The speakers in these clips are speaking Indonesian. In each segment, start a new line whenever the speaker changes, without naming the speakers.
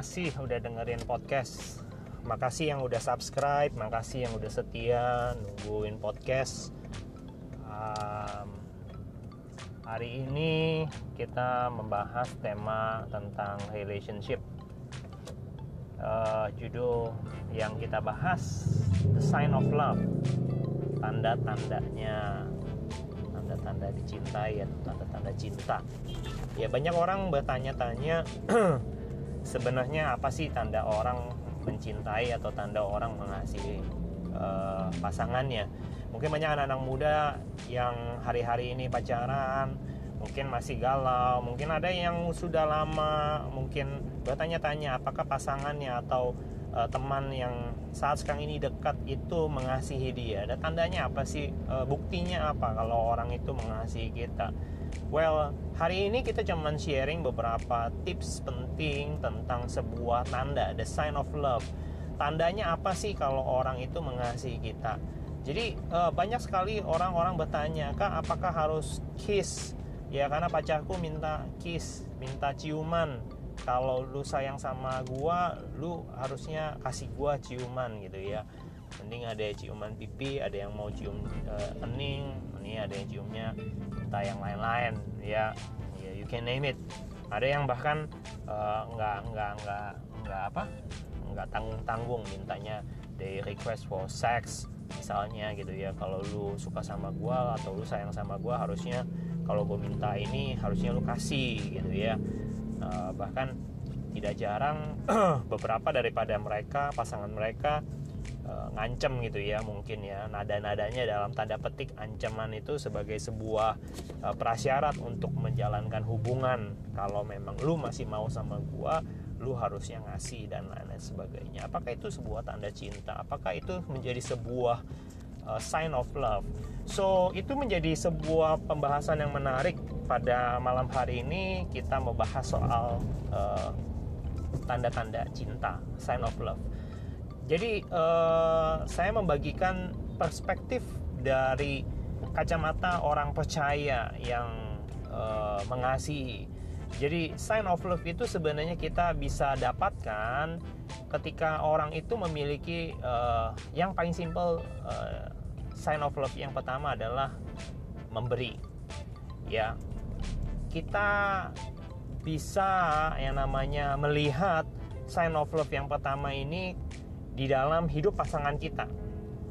Kasih udah dengerin podcast. Makasih yang udah subscribe, makasih yang udah setia nungguin podcast. Um, hari ini kita membahas tema tentang relationship. Uh, judul yang kita bahas The Sign of Love. Tanda-tandanya tanda-tanda dicintai atau tanda-tanda cinta ya banyak orang bertanya-tanya sebenarnya apa sih tanda orang mencintai atau tanda orang mengasihi uh, pasangannya? Mungkin banyak anak-anak muda yang hari-hari ini pacaran mungkin masih galau mungkin ada yang sudah lama mungkin bertanya-tanya apakah pasangannya atau uh, teman yang saat sekarang ini dekat itu mengasihi dia. Dan tandanya apa sih? Uh, buktinya apa kalau orang itu mengasihi kita well hari ini kita cuma sharing beberapa tips penting tentang sebuah tanda the sign of love. Tandanya apa sih kalau orang itu mengasihi kita? Jadi uh, banyak sekali orang-orang bertanya kak apakah harus kiss? Ya karena pacarku minta kiss minta ciuman. Kalau lu sayang sama gua lu harusnya kasih gua ciuman gitu ya mending ada ciuman pipi ada yang mau cium uh, ening ini ada yang ciumnya entah yang lain-lain ya. Ya you can name it. Ada yang bahkan uh, nggak nggak nggak nggak apa nggak tanggung tanggung mintanya. They request for sex misalnya gitu ya. Kalau lu suka sama gua atau lu sayang sama gua harusnya kalau gue minta ini harusnya lu kasih gitu ya. Uh, bahkan tidak jarang beberapa daripada mereka pasangan mereka ngancem gitu ya mungkin ya. Nada-nadanya dalam tanda petik ancaman itu sebagai sebuah uh, prasyarat untuk menjalankan hubungan. Kalau memang lu masih mau sama gua lu harusnya ngasih dan lain-lain sebagainya. Apakah itu sebuah tanda cinta? Apakah itu menjadi sebuah uh, sign of love? So itu menjadi sebuah pembahasan yang menarik. Pada malam hari ini kita membahas soal uh, tanda-tanda cinta, sign of love. Jadi uh, saya membagikan perspektif dari kacamata orang percaya yang uh, mengasihi. Jadi sign of love itu sebenarnya kita bisa dapatkan ketika orang itu memiliki uh, yang paling simple uh, sign of love yang pertama adalah memberi. Ya, kita bisa yang namanya melihat sign of love yang pertama ini di dalam hidup pasangan kita.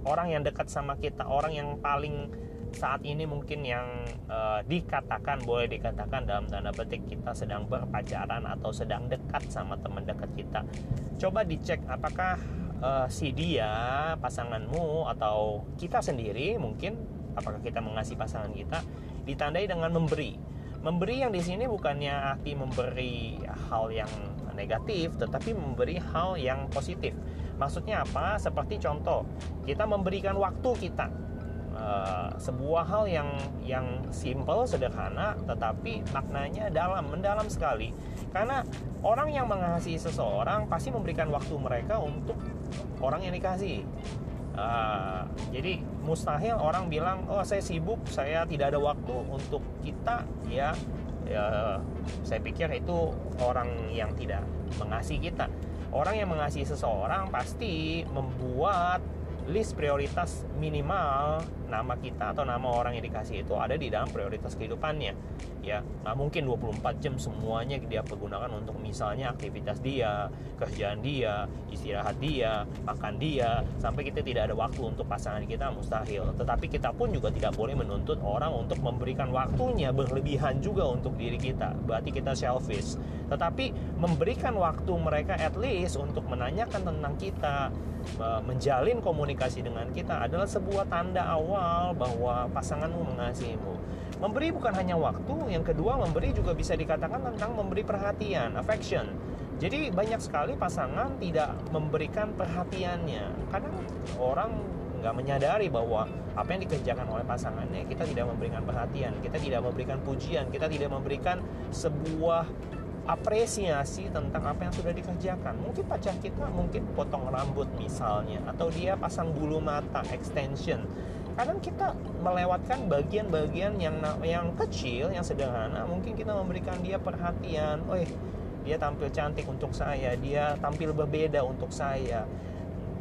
Orang yang dekat sama kita orang yang paling saat ini mungkin yang uh, dikatakan boleh dikatakan dalam tanda petik kita sedang berpacaran atau sedang dekat sama teman dekat kita. Coba dicek apakah uh, si dia pasanganmu atau kita sendiri mungkin apakah kita mengasihi pasangan kita ditandai dengan memberi. Memberi yang di sini bukannya arti memberi hal yang negatif tetapi memberi hal yang positif maksudnya apa? Seperti contoh kita memberikan waktu kita. Uh, sebuah hal yang yang simple sederhana tetapi maknanya dalam mendalam sekali. Karena orang yang mengasihi seseorang pasti memberikan waktu mereka untuk orang yang dikasih Uh, jadi mustahil orang bilang oh saya sibuk saya tidak ada waktu untuk kita. Ya ya saya pikir itu orang yang tidak mengasihi kita orang yang mengasihi seseorang pasti membuat list prioritas minimal nama kita atau nama orang yang dikasih itu ada di dalam prioritas kehidupannya ya. Nggak mungkin 24 jam semuanya dia pergunakan untuk misalnya aktivitas dia kerjaan dia istirahat dia makan dia sampai kita tidak ada waktu untuk pasangan kita mustahil. Tetapi kita pun juga tidak boleh menuntut orang untuk memberikan waktunya berlebihan juga untuk diri kita. Berarti kita selfish. Tetapi memberikan waktu mereka at least untuk menanyakan tentang kita menjalin komunikasi dengan kita adalah sebuah tanda awal bahwa pasanganmu mengasihimu. Memberi bukan hanya waktu, yang kedua memberi juga bisa dikatakan tentang memberi perhatian, affection. Jadi banyak sekali pasangan tidak memberikan perhatiannya. Kadang orang nggak menyadari bahwa apa yang dikerjakan oleh pasangannya kita tidak memberikan perhatian, kita tidak memberikan pujian, kita tidak memberikan sebuah apresiasi tentang apa yang sudah dikerjakan. Mungkin pacar kita mungkin potong rambut misalnya atau dia pasang bulu mata extension kadang kita melewatkan bagian-bagian yang yang kecil yang sederhana mungkin kita memberikan dia perhatian. Oh dia tampil cantik untuk saya dia tampil berbeda untuk saya.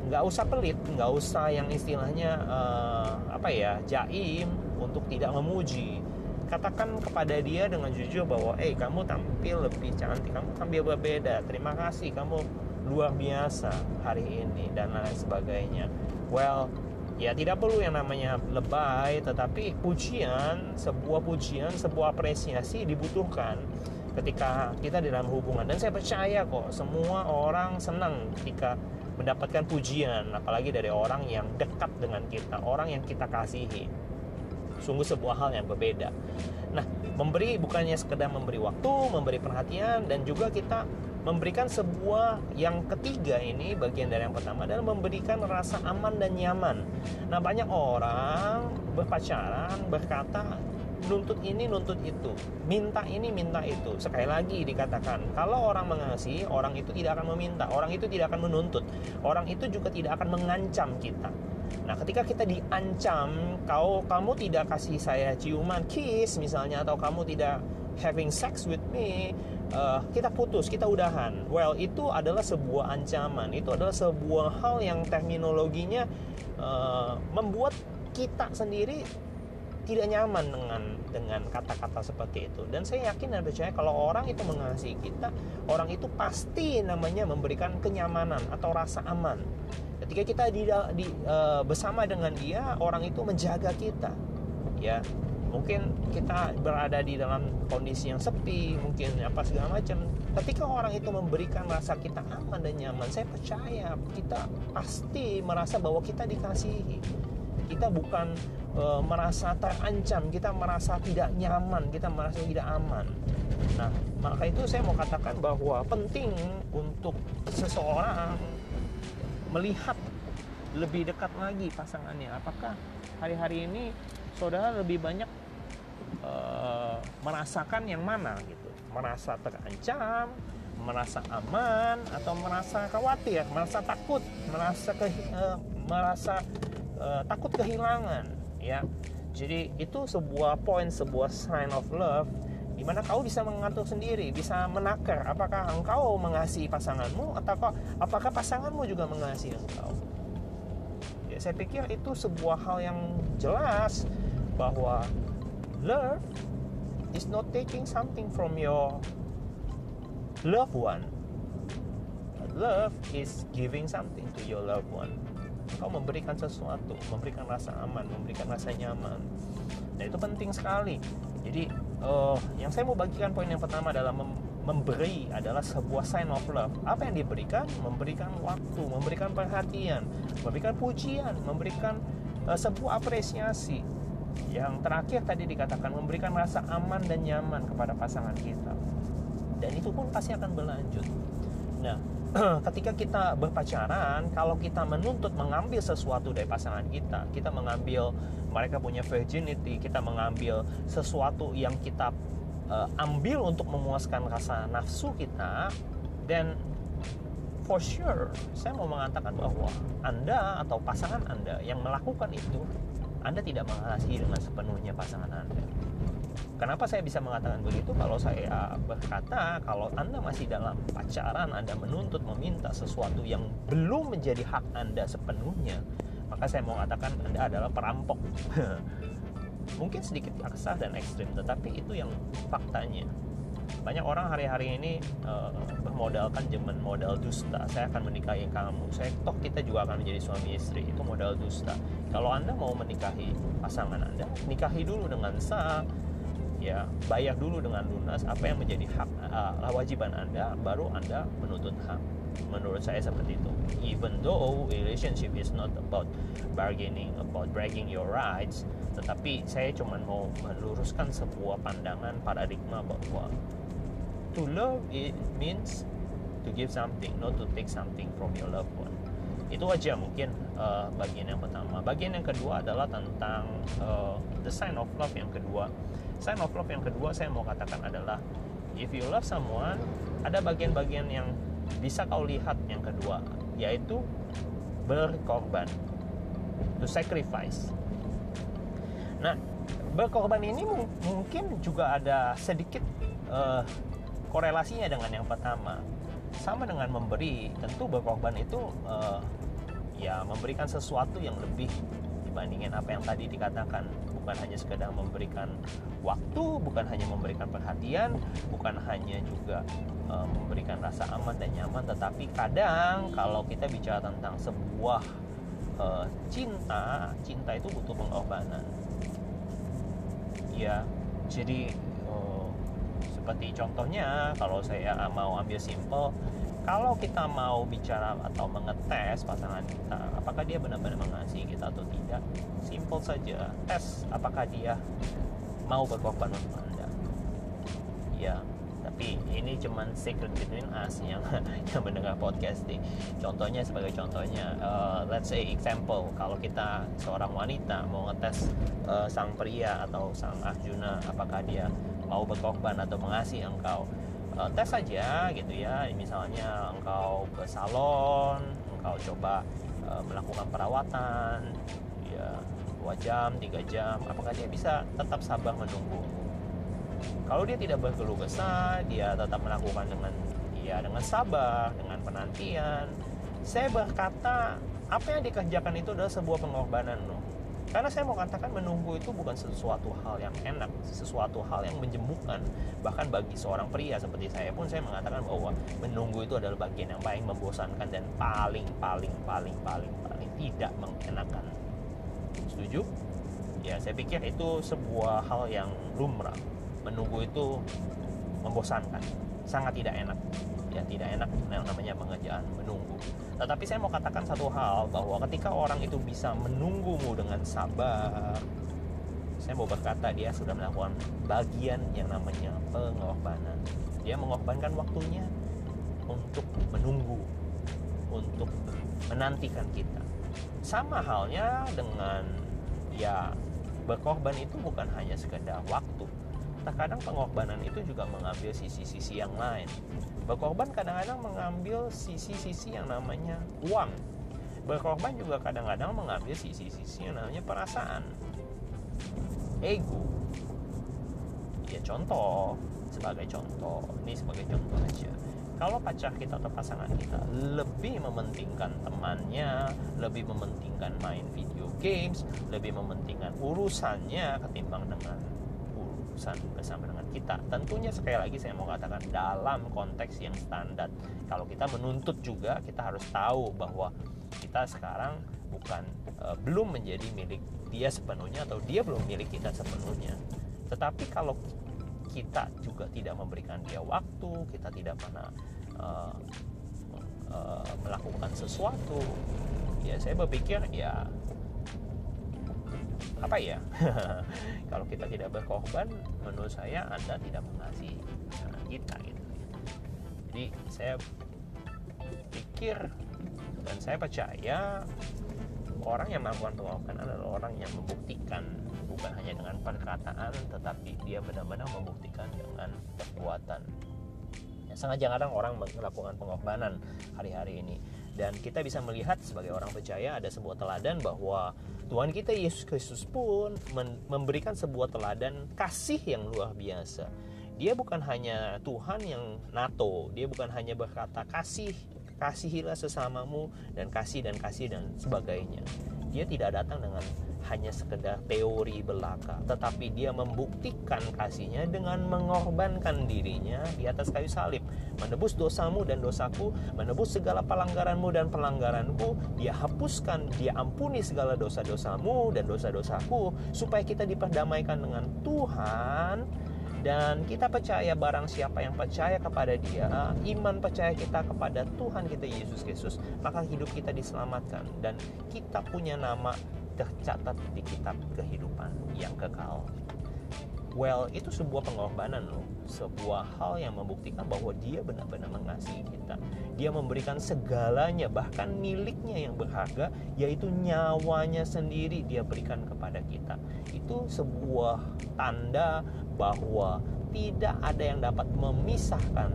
Nggak usah pelit nggak usah yang istilahnya uh, apa ya jaim untuk tidak memuji. Katakan kepada dia dengan jujur bahwa eh kamu tampil lebih cantik kamu tampil berbeda. Terima kasih kamu luar biasa hari ini dan lain sebagainya. Well ya tidak perlu yang namanya lebay tetapi pujian sebuah pujian sebuah apresiasi dibutuhkan ketika kita di dalam hubungan. Dan saya percaya kok semua orang senang ketika mendapatkan pujian apalagi dari orang yang dekat dengan kita orang yang kita kasihi. Sungguh sebuah hal yang berbeda. Nah memberi bukannya sekedar memberi waktu memberi perhatian dan juga kita memberikan sebuah yang ketiga ini bagian dari yang pertama adalah memberikan rasa aman dan nyaman. Nah banyak orang berpacaran berkata nuntut ini nuntut itu. Minta ini minta itu. Sekali lagi dikatakan kalau orang mengasihi orang itu tidak akan meminta. Orang itu tidak akan menuntut. Orang itu juga tidak akan mengancam kita. Nah ketika kita diancam kau kamu tidak kasih saya ciuman kiss misalnya atau kamu tidak having sex with me uh, kita putus kita udahan. Well itu adalah sebuah ancaman. Itu adalah sebuah hal yang terminologinya uh, membuat kita sendiri tidak nyaman dengan dengan kata-kata seperti itu. Dan saya yakin dan percaya kalau orang itu mengasihi kita orang itu pasti namanya memberikan kenyamanan atau rasa aman. Ketika kita di, di uh, bersama dengan dia orang itu menjaga kita. Ya mungkin kita berada di dalam kondisi yang sepi mungkin apa segala macam ketika orang itu memberikan rasa kita aman dan nyaman saya percaya kita pasti merasa bahwa kita dikasihi kita bukan e, merasa terancam, kita merasa tidak nyaman, kita merasa tidak aman. Nah, maka itu saya mau katakan bahwa penting untuk seseorang melihat lebih dekat lagi pasangannya. Apakah hari-hari ini saudara lebih banyak e, merasakan yang mana gitu? Merasa terancam, merasa aman atau merasa khawatir, merasa takut, merasa ke, e, merasa uh, takut kehilangan ya jadi itu sebuah poin sebuah sign of love di mana kau bisa mengatur sendiri, bisa menakar apakah engkau mengasihi pasanganmu atau apakah pasanganmu juga mengasihi engkau. Ya, saya pikir itu sebuah hal yang jelas bahwa love is not taking something from your loved one. Love is giving something to your loved one. Kau memberikan sesuatu memberikan rasa aman memberikan rasa nyaman. Dan itu penting sekali. Jadi uh, yang saya mau bagikan poin yang pertama adalah mem memberi adalah sebuah sign of love. Apa yang diberikan? Memberikan waktu memberikan perhatian memberikan pujian memberikan uh, sebuah apresiasi yang terakhir tadi dikatakan memberikan rasa aman dan nyaman kepada pasangan kita. Dan itu pun pasti akan berlanjut. Nah ketika kita berpacaran, kalau kita menuntut mengambil sesuatu dari pasangan kita, kita mengambil mereka punya virginity, kita mengambil sesuatu yang kita uh, ambil untuk memuaskan rasa nafsu kita, dan for sure saya mau mengatakan bahwa Anda atau pasangan Anda yang melakukan itu, Anda tidak mengasihi dengan sepenuhnya pasangan Anda Kenapa saya bisa mengatakan begitu? Kalau saya berkata, kalau Anda masih dalam pacaran, Anda menuntut meminta sesuatu yang belum menjadi hak Anda sepenuhnya, maka saya mau katakan Anda adalah perampok. Mungkin sedikit paksa dan ekstrim, tetapi itu yang faktanya. Banyak orang hari-hari ini uh, bermodalkan jemen modal dusta. Saya akan menikahi kamu. Saya toh kita juga akan menjadi suami istri. Itu modal dusta. Kalau Anda mau menikahi pasangan Anda, nikahi dulu dengan sah, ya bayar dulu dengan lunas apa yang menjadi hak uh, kewajiban anda baru anda menuntut hak menurut saya seperti itu even though relationship is not about bargaining about bragging your rights tetapi saya cuma mau meluruskan sebuah pandangan paradigma bahwa to love it means to give something not to take something from your loved one. Itu aja mungkin uh, bagian yang pertama. Bagian yang kedua adalah tentang uh, the sign of love yang kedua. Sign of love yang kedua saya mau katakan adalah if you love someone ada bagian-bagian yang bisa kau lihat yang kedua yaitu berkorban to sacrifice. Nah berkorban ini mungkin juga ada sedikit uh, korelasinya dengan yang pertama. Sama dengan memberi tentu berkorban itu uh, ya memberikan sesuatu yang lebih dibandingin apa yang tadi dikatakan. Bukan hanya sekedar memberikan waktu bukan hanya memberikan perhatian bukan hanya juga uh, memberikan rasa aman dan nyaman. Tetapi kadang kalau kita bicara tentang sebuah uh, cinta cinta itu butuh pengorbanan. Ya jadi uh, seperti contohnya kalau saya mau ambil simple kalau kita mau bicara atau mengetes pasangan kita apakah dia benar-benar mengasihi kita atau tidak simple saja tes apakah dia mau berkorban untuk anda. Ya tapi ini cuman secret between us yang yang mendengar podcast nih. Contohnya sebagai contohnya uh, let's say example kalau kita seorang wanita mau ngetes uh, sang pria atau sang Arjuna apakah dia mau berkorban atau mengasihi engkau uh, tes saja gitu ya. Misalnya engkau ke salon engkau coba uh, melakukan perawatan ya dua jam tiga jam apakah dia bisa tetap sabar menunggu? Kalau dia tidak berkeluh kesah dia tetap melakukan dengan ya dengan sabar dengan penantian. Saya berkata apa yang dikerjakan itu adalah sebuah pengorbanan loh karena saya mau katakan menunggu itu bukan sesuatu hal yang enak, sesuatu hal yang menjemukkan. Bahkan bagi seorang pria seperti saya pun saya mengatakan bahwa menunggu itu adalah bagian yang paling membosankan dan paling paling paling paling paling tidak mengenakan. Setuju? Ya, saya pikir itu sebuah hal yang lumrah. Menunggu itu membosankan, sangat tidak enak. Ya, tidak enak yang namanya pengerjaan menunggu tetapi saya mau katakan satu hal bahwa ketika orang itu bisa menunggumu dengan sabar, saya mau berkata dia sudah melakukan bagian yang namanya pengorbanan. Dia mengorbankan waktunya untuk menunggu, untuk menantikan kita. Sama halnya dengan ya berkorban itu bukan hanya sekedar waktu. Terkadang pengorbanan itu juga mengambil sisi-sisi yang lain Berkorban kadang-kadang mengambil sisi-sisi yang namanya uang. Berkorban juga kadang-kadang mengambil sisi-sisi yang namanya perasaan. Ego. Ya contoh, sebagai contoh, ini sebagai contoh aja. Kalau pacar kita atau pasangan kita lebih mementingkan temannya, lebih mementingkan main video games, lebih mementingkan urusannya ketimbang dengan urusan bersama dengan kita. Tentunya sekali lagi saya mau katakan dalam konteks yang standar. Kalau kita menuntut juga kita harus tahu bahwa kita sekarang bukan e, belum menjadi milik dia sepenuhnya atau dia belum milik kita sepenuhnya. Tetapi kalau kita juga tidak memberikan dia waktu, kita tidak pernah e, e, melakukan sesuatu, ya saya berpikir ya apa ya? Kalau kita tidak berkorban menurut saya anda tidak mengasihi kita gitu. Jadi saya pikir dan saya percaya orang yang melakukan pengorbanan adalah orang yang membuktikan bukan hanya dengan perkataan tetapi dia benar-benar membuktikan dengan perbuatan ya, sangat jarang orang melakukan pengorbanan hari-hari ini dan kita bisa melihat sebagai orang percaya ada sebuah teladan bahwa Tuhan kita Yesus Kristus pun memberikan sebuah teladan kasih yang luar biasa. Dia bukan hanya Tuhan yang NATO, dia bukan hanya berkata kasih, kasihilah sesamamu dan kasih dan kasih dan sebagainya. Dia tidak datang dengan hanya sekedar teori belaka, tetapi dia membuktikan kasihnya dengan mengorbankan dirinya di atas kayu salib, menebus dosamu dan dosaku, menebus segala pelanggaranmu dan pelanggaranku, dia hapuskan, dia ampuni segala dosa-dosamu dan dosa-dosaku, supaya kita diperdamaikan dengan Tuhan. Dan kita percaya barang siapa yang percaya kepada dia iman percaya kita kepada Tuhan kita Yesus Kristus maka hidup kita diselamatkan. Dan kita punya nama tercatat di kitab kehidupan yang kekal. Well, itu sebuah pengorbanan loh, sebuah hal yang membuktikan bahwa dia benar-benar mengasihi kita. Dia memberikan segalanya, bahkan miliknya yang berharga, yaitu nyawanya sendiri dia berikan kepada kita. Itu sebuah tanda bahwa tidak ada yang dapat memisahkan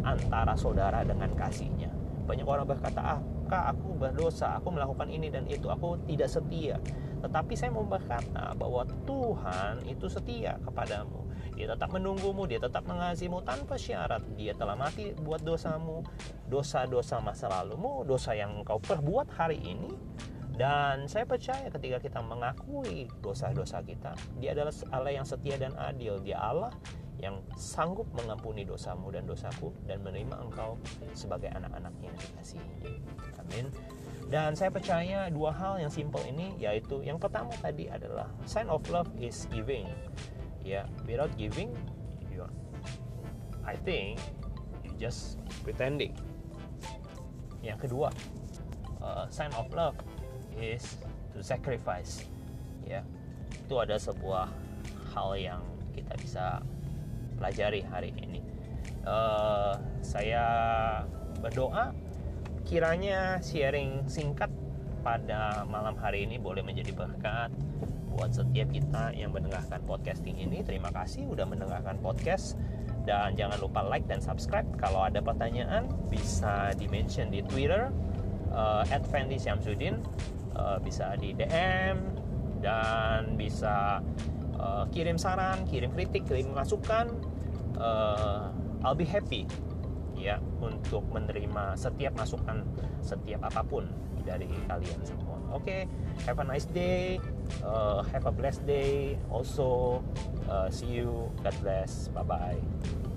antara saudara dengan kasihnya. Banyak orang berkata, ah kak aku berdosa aku melakukan ini dan itu aku tidak setia. Tetapi saya mau berkata bahwa Tuhan itu setia kepadamu. Dia tetap menunggumu dia tetap mengasihimu tanpa syarat. Dia telah mati buat dosamu dosa-dosa masa lalumu dosa yang engkau perbuat hari ini. Dan saya percaya ketika kita mengakui dosa-dosa kita, Dia adalah Allah yang setia dan adil. Dia Allah yang sanggup mengampuni dosamu dan dosaku dan menerima engkau sebagai anak-anaknya yang dikasihi. Amin. Dan saya percaya dua hal yang simple ini yaitu yang pertama tadi adalah sign of love is giving. Ya, without giving, you I think you just pretending. Yang kedua, uh, sign of love is to sacrifice ya itu ada sebuah hal yang kita bisa pelajari hari ini. Uh, saya berdoa kiranya sharing singkat pada malam hari ini boleh menjadi berkat buat setiap kita yang mendengarkan podcasting ini. Terima kasih udah mendengarkan podcast. Dan jangan lupa like dan subscribe. Kalau ada pertanyaan bisa di mention di Twitter uh, @fendi_syamsuddin uh, bisa di DM dan bisa uh, kirim saran, kirim kritik, kirim masukan. Uh, I'll be happy ya untuk menerima setiap masukan, setiap apa pun dari kalian semua. Oke, okay, have a nice day, uh, have a blessed day. Also, uh, see you. God bless. Bye bye.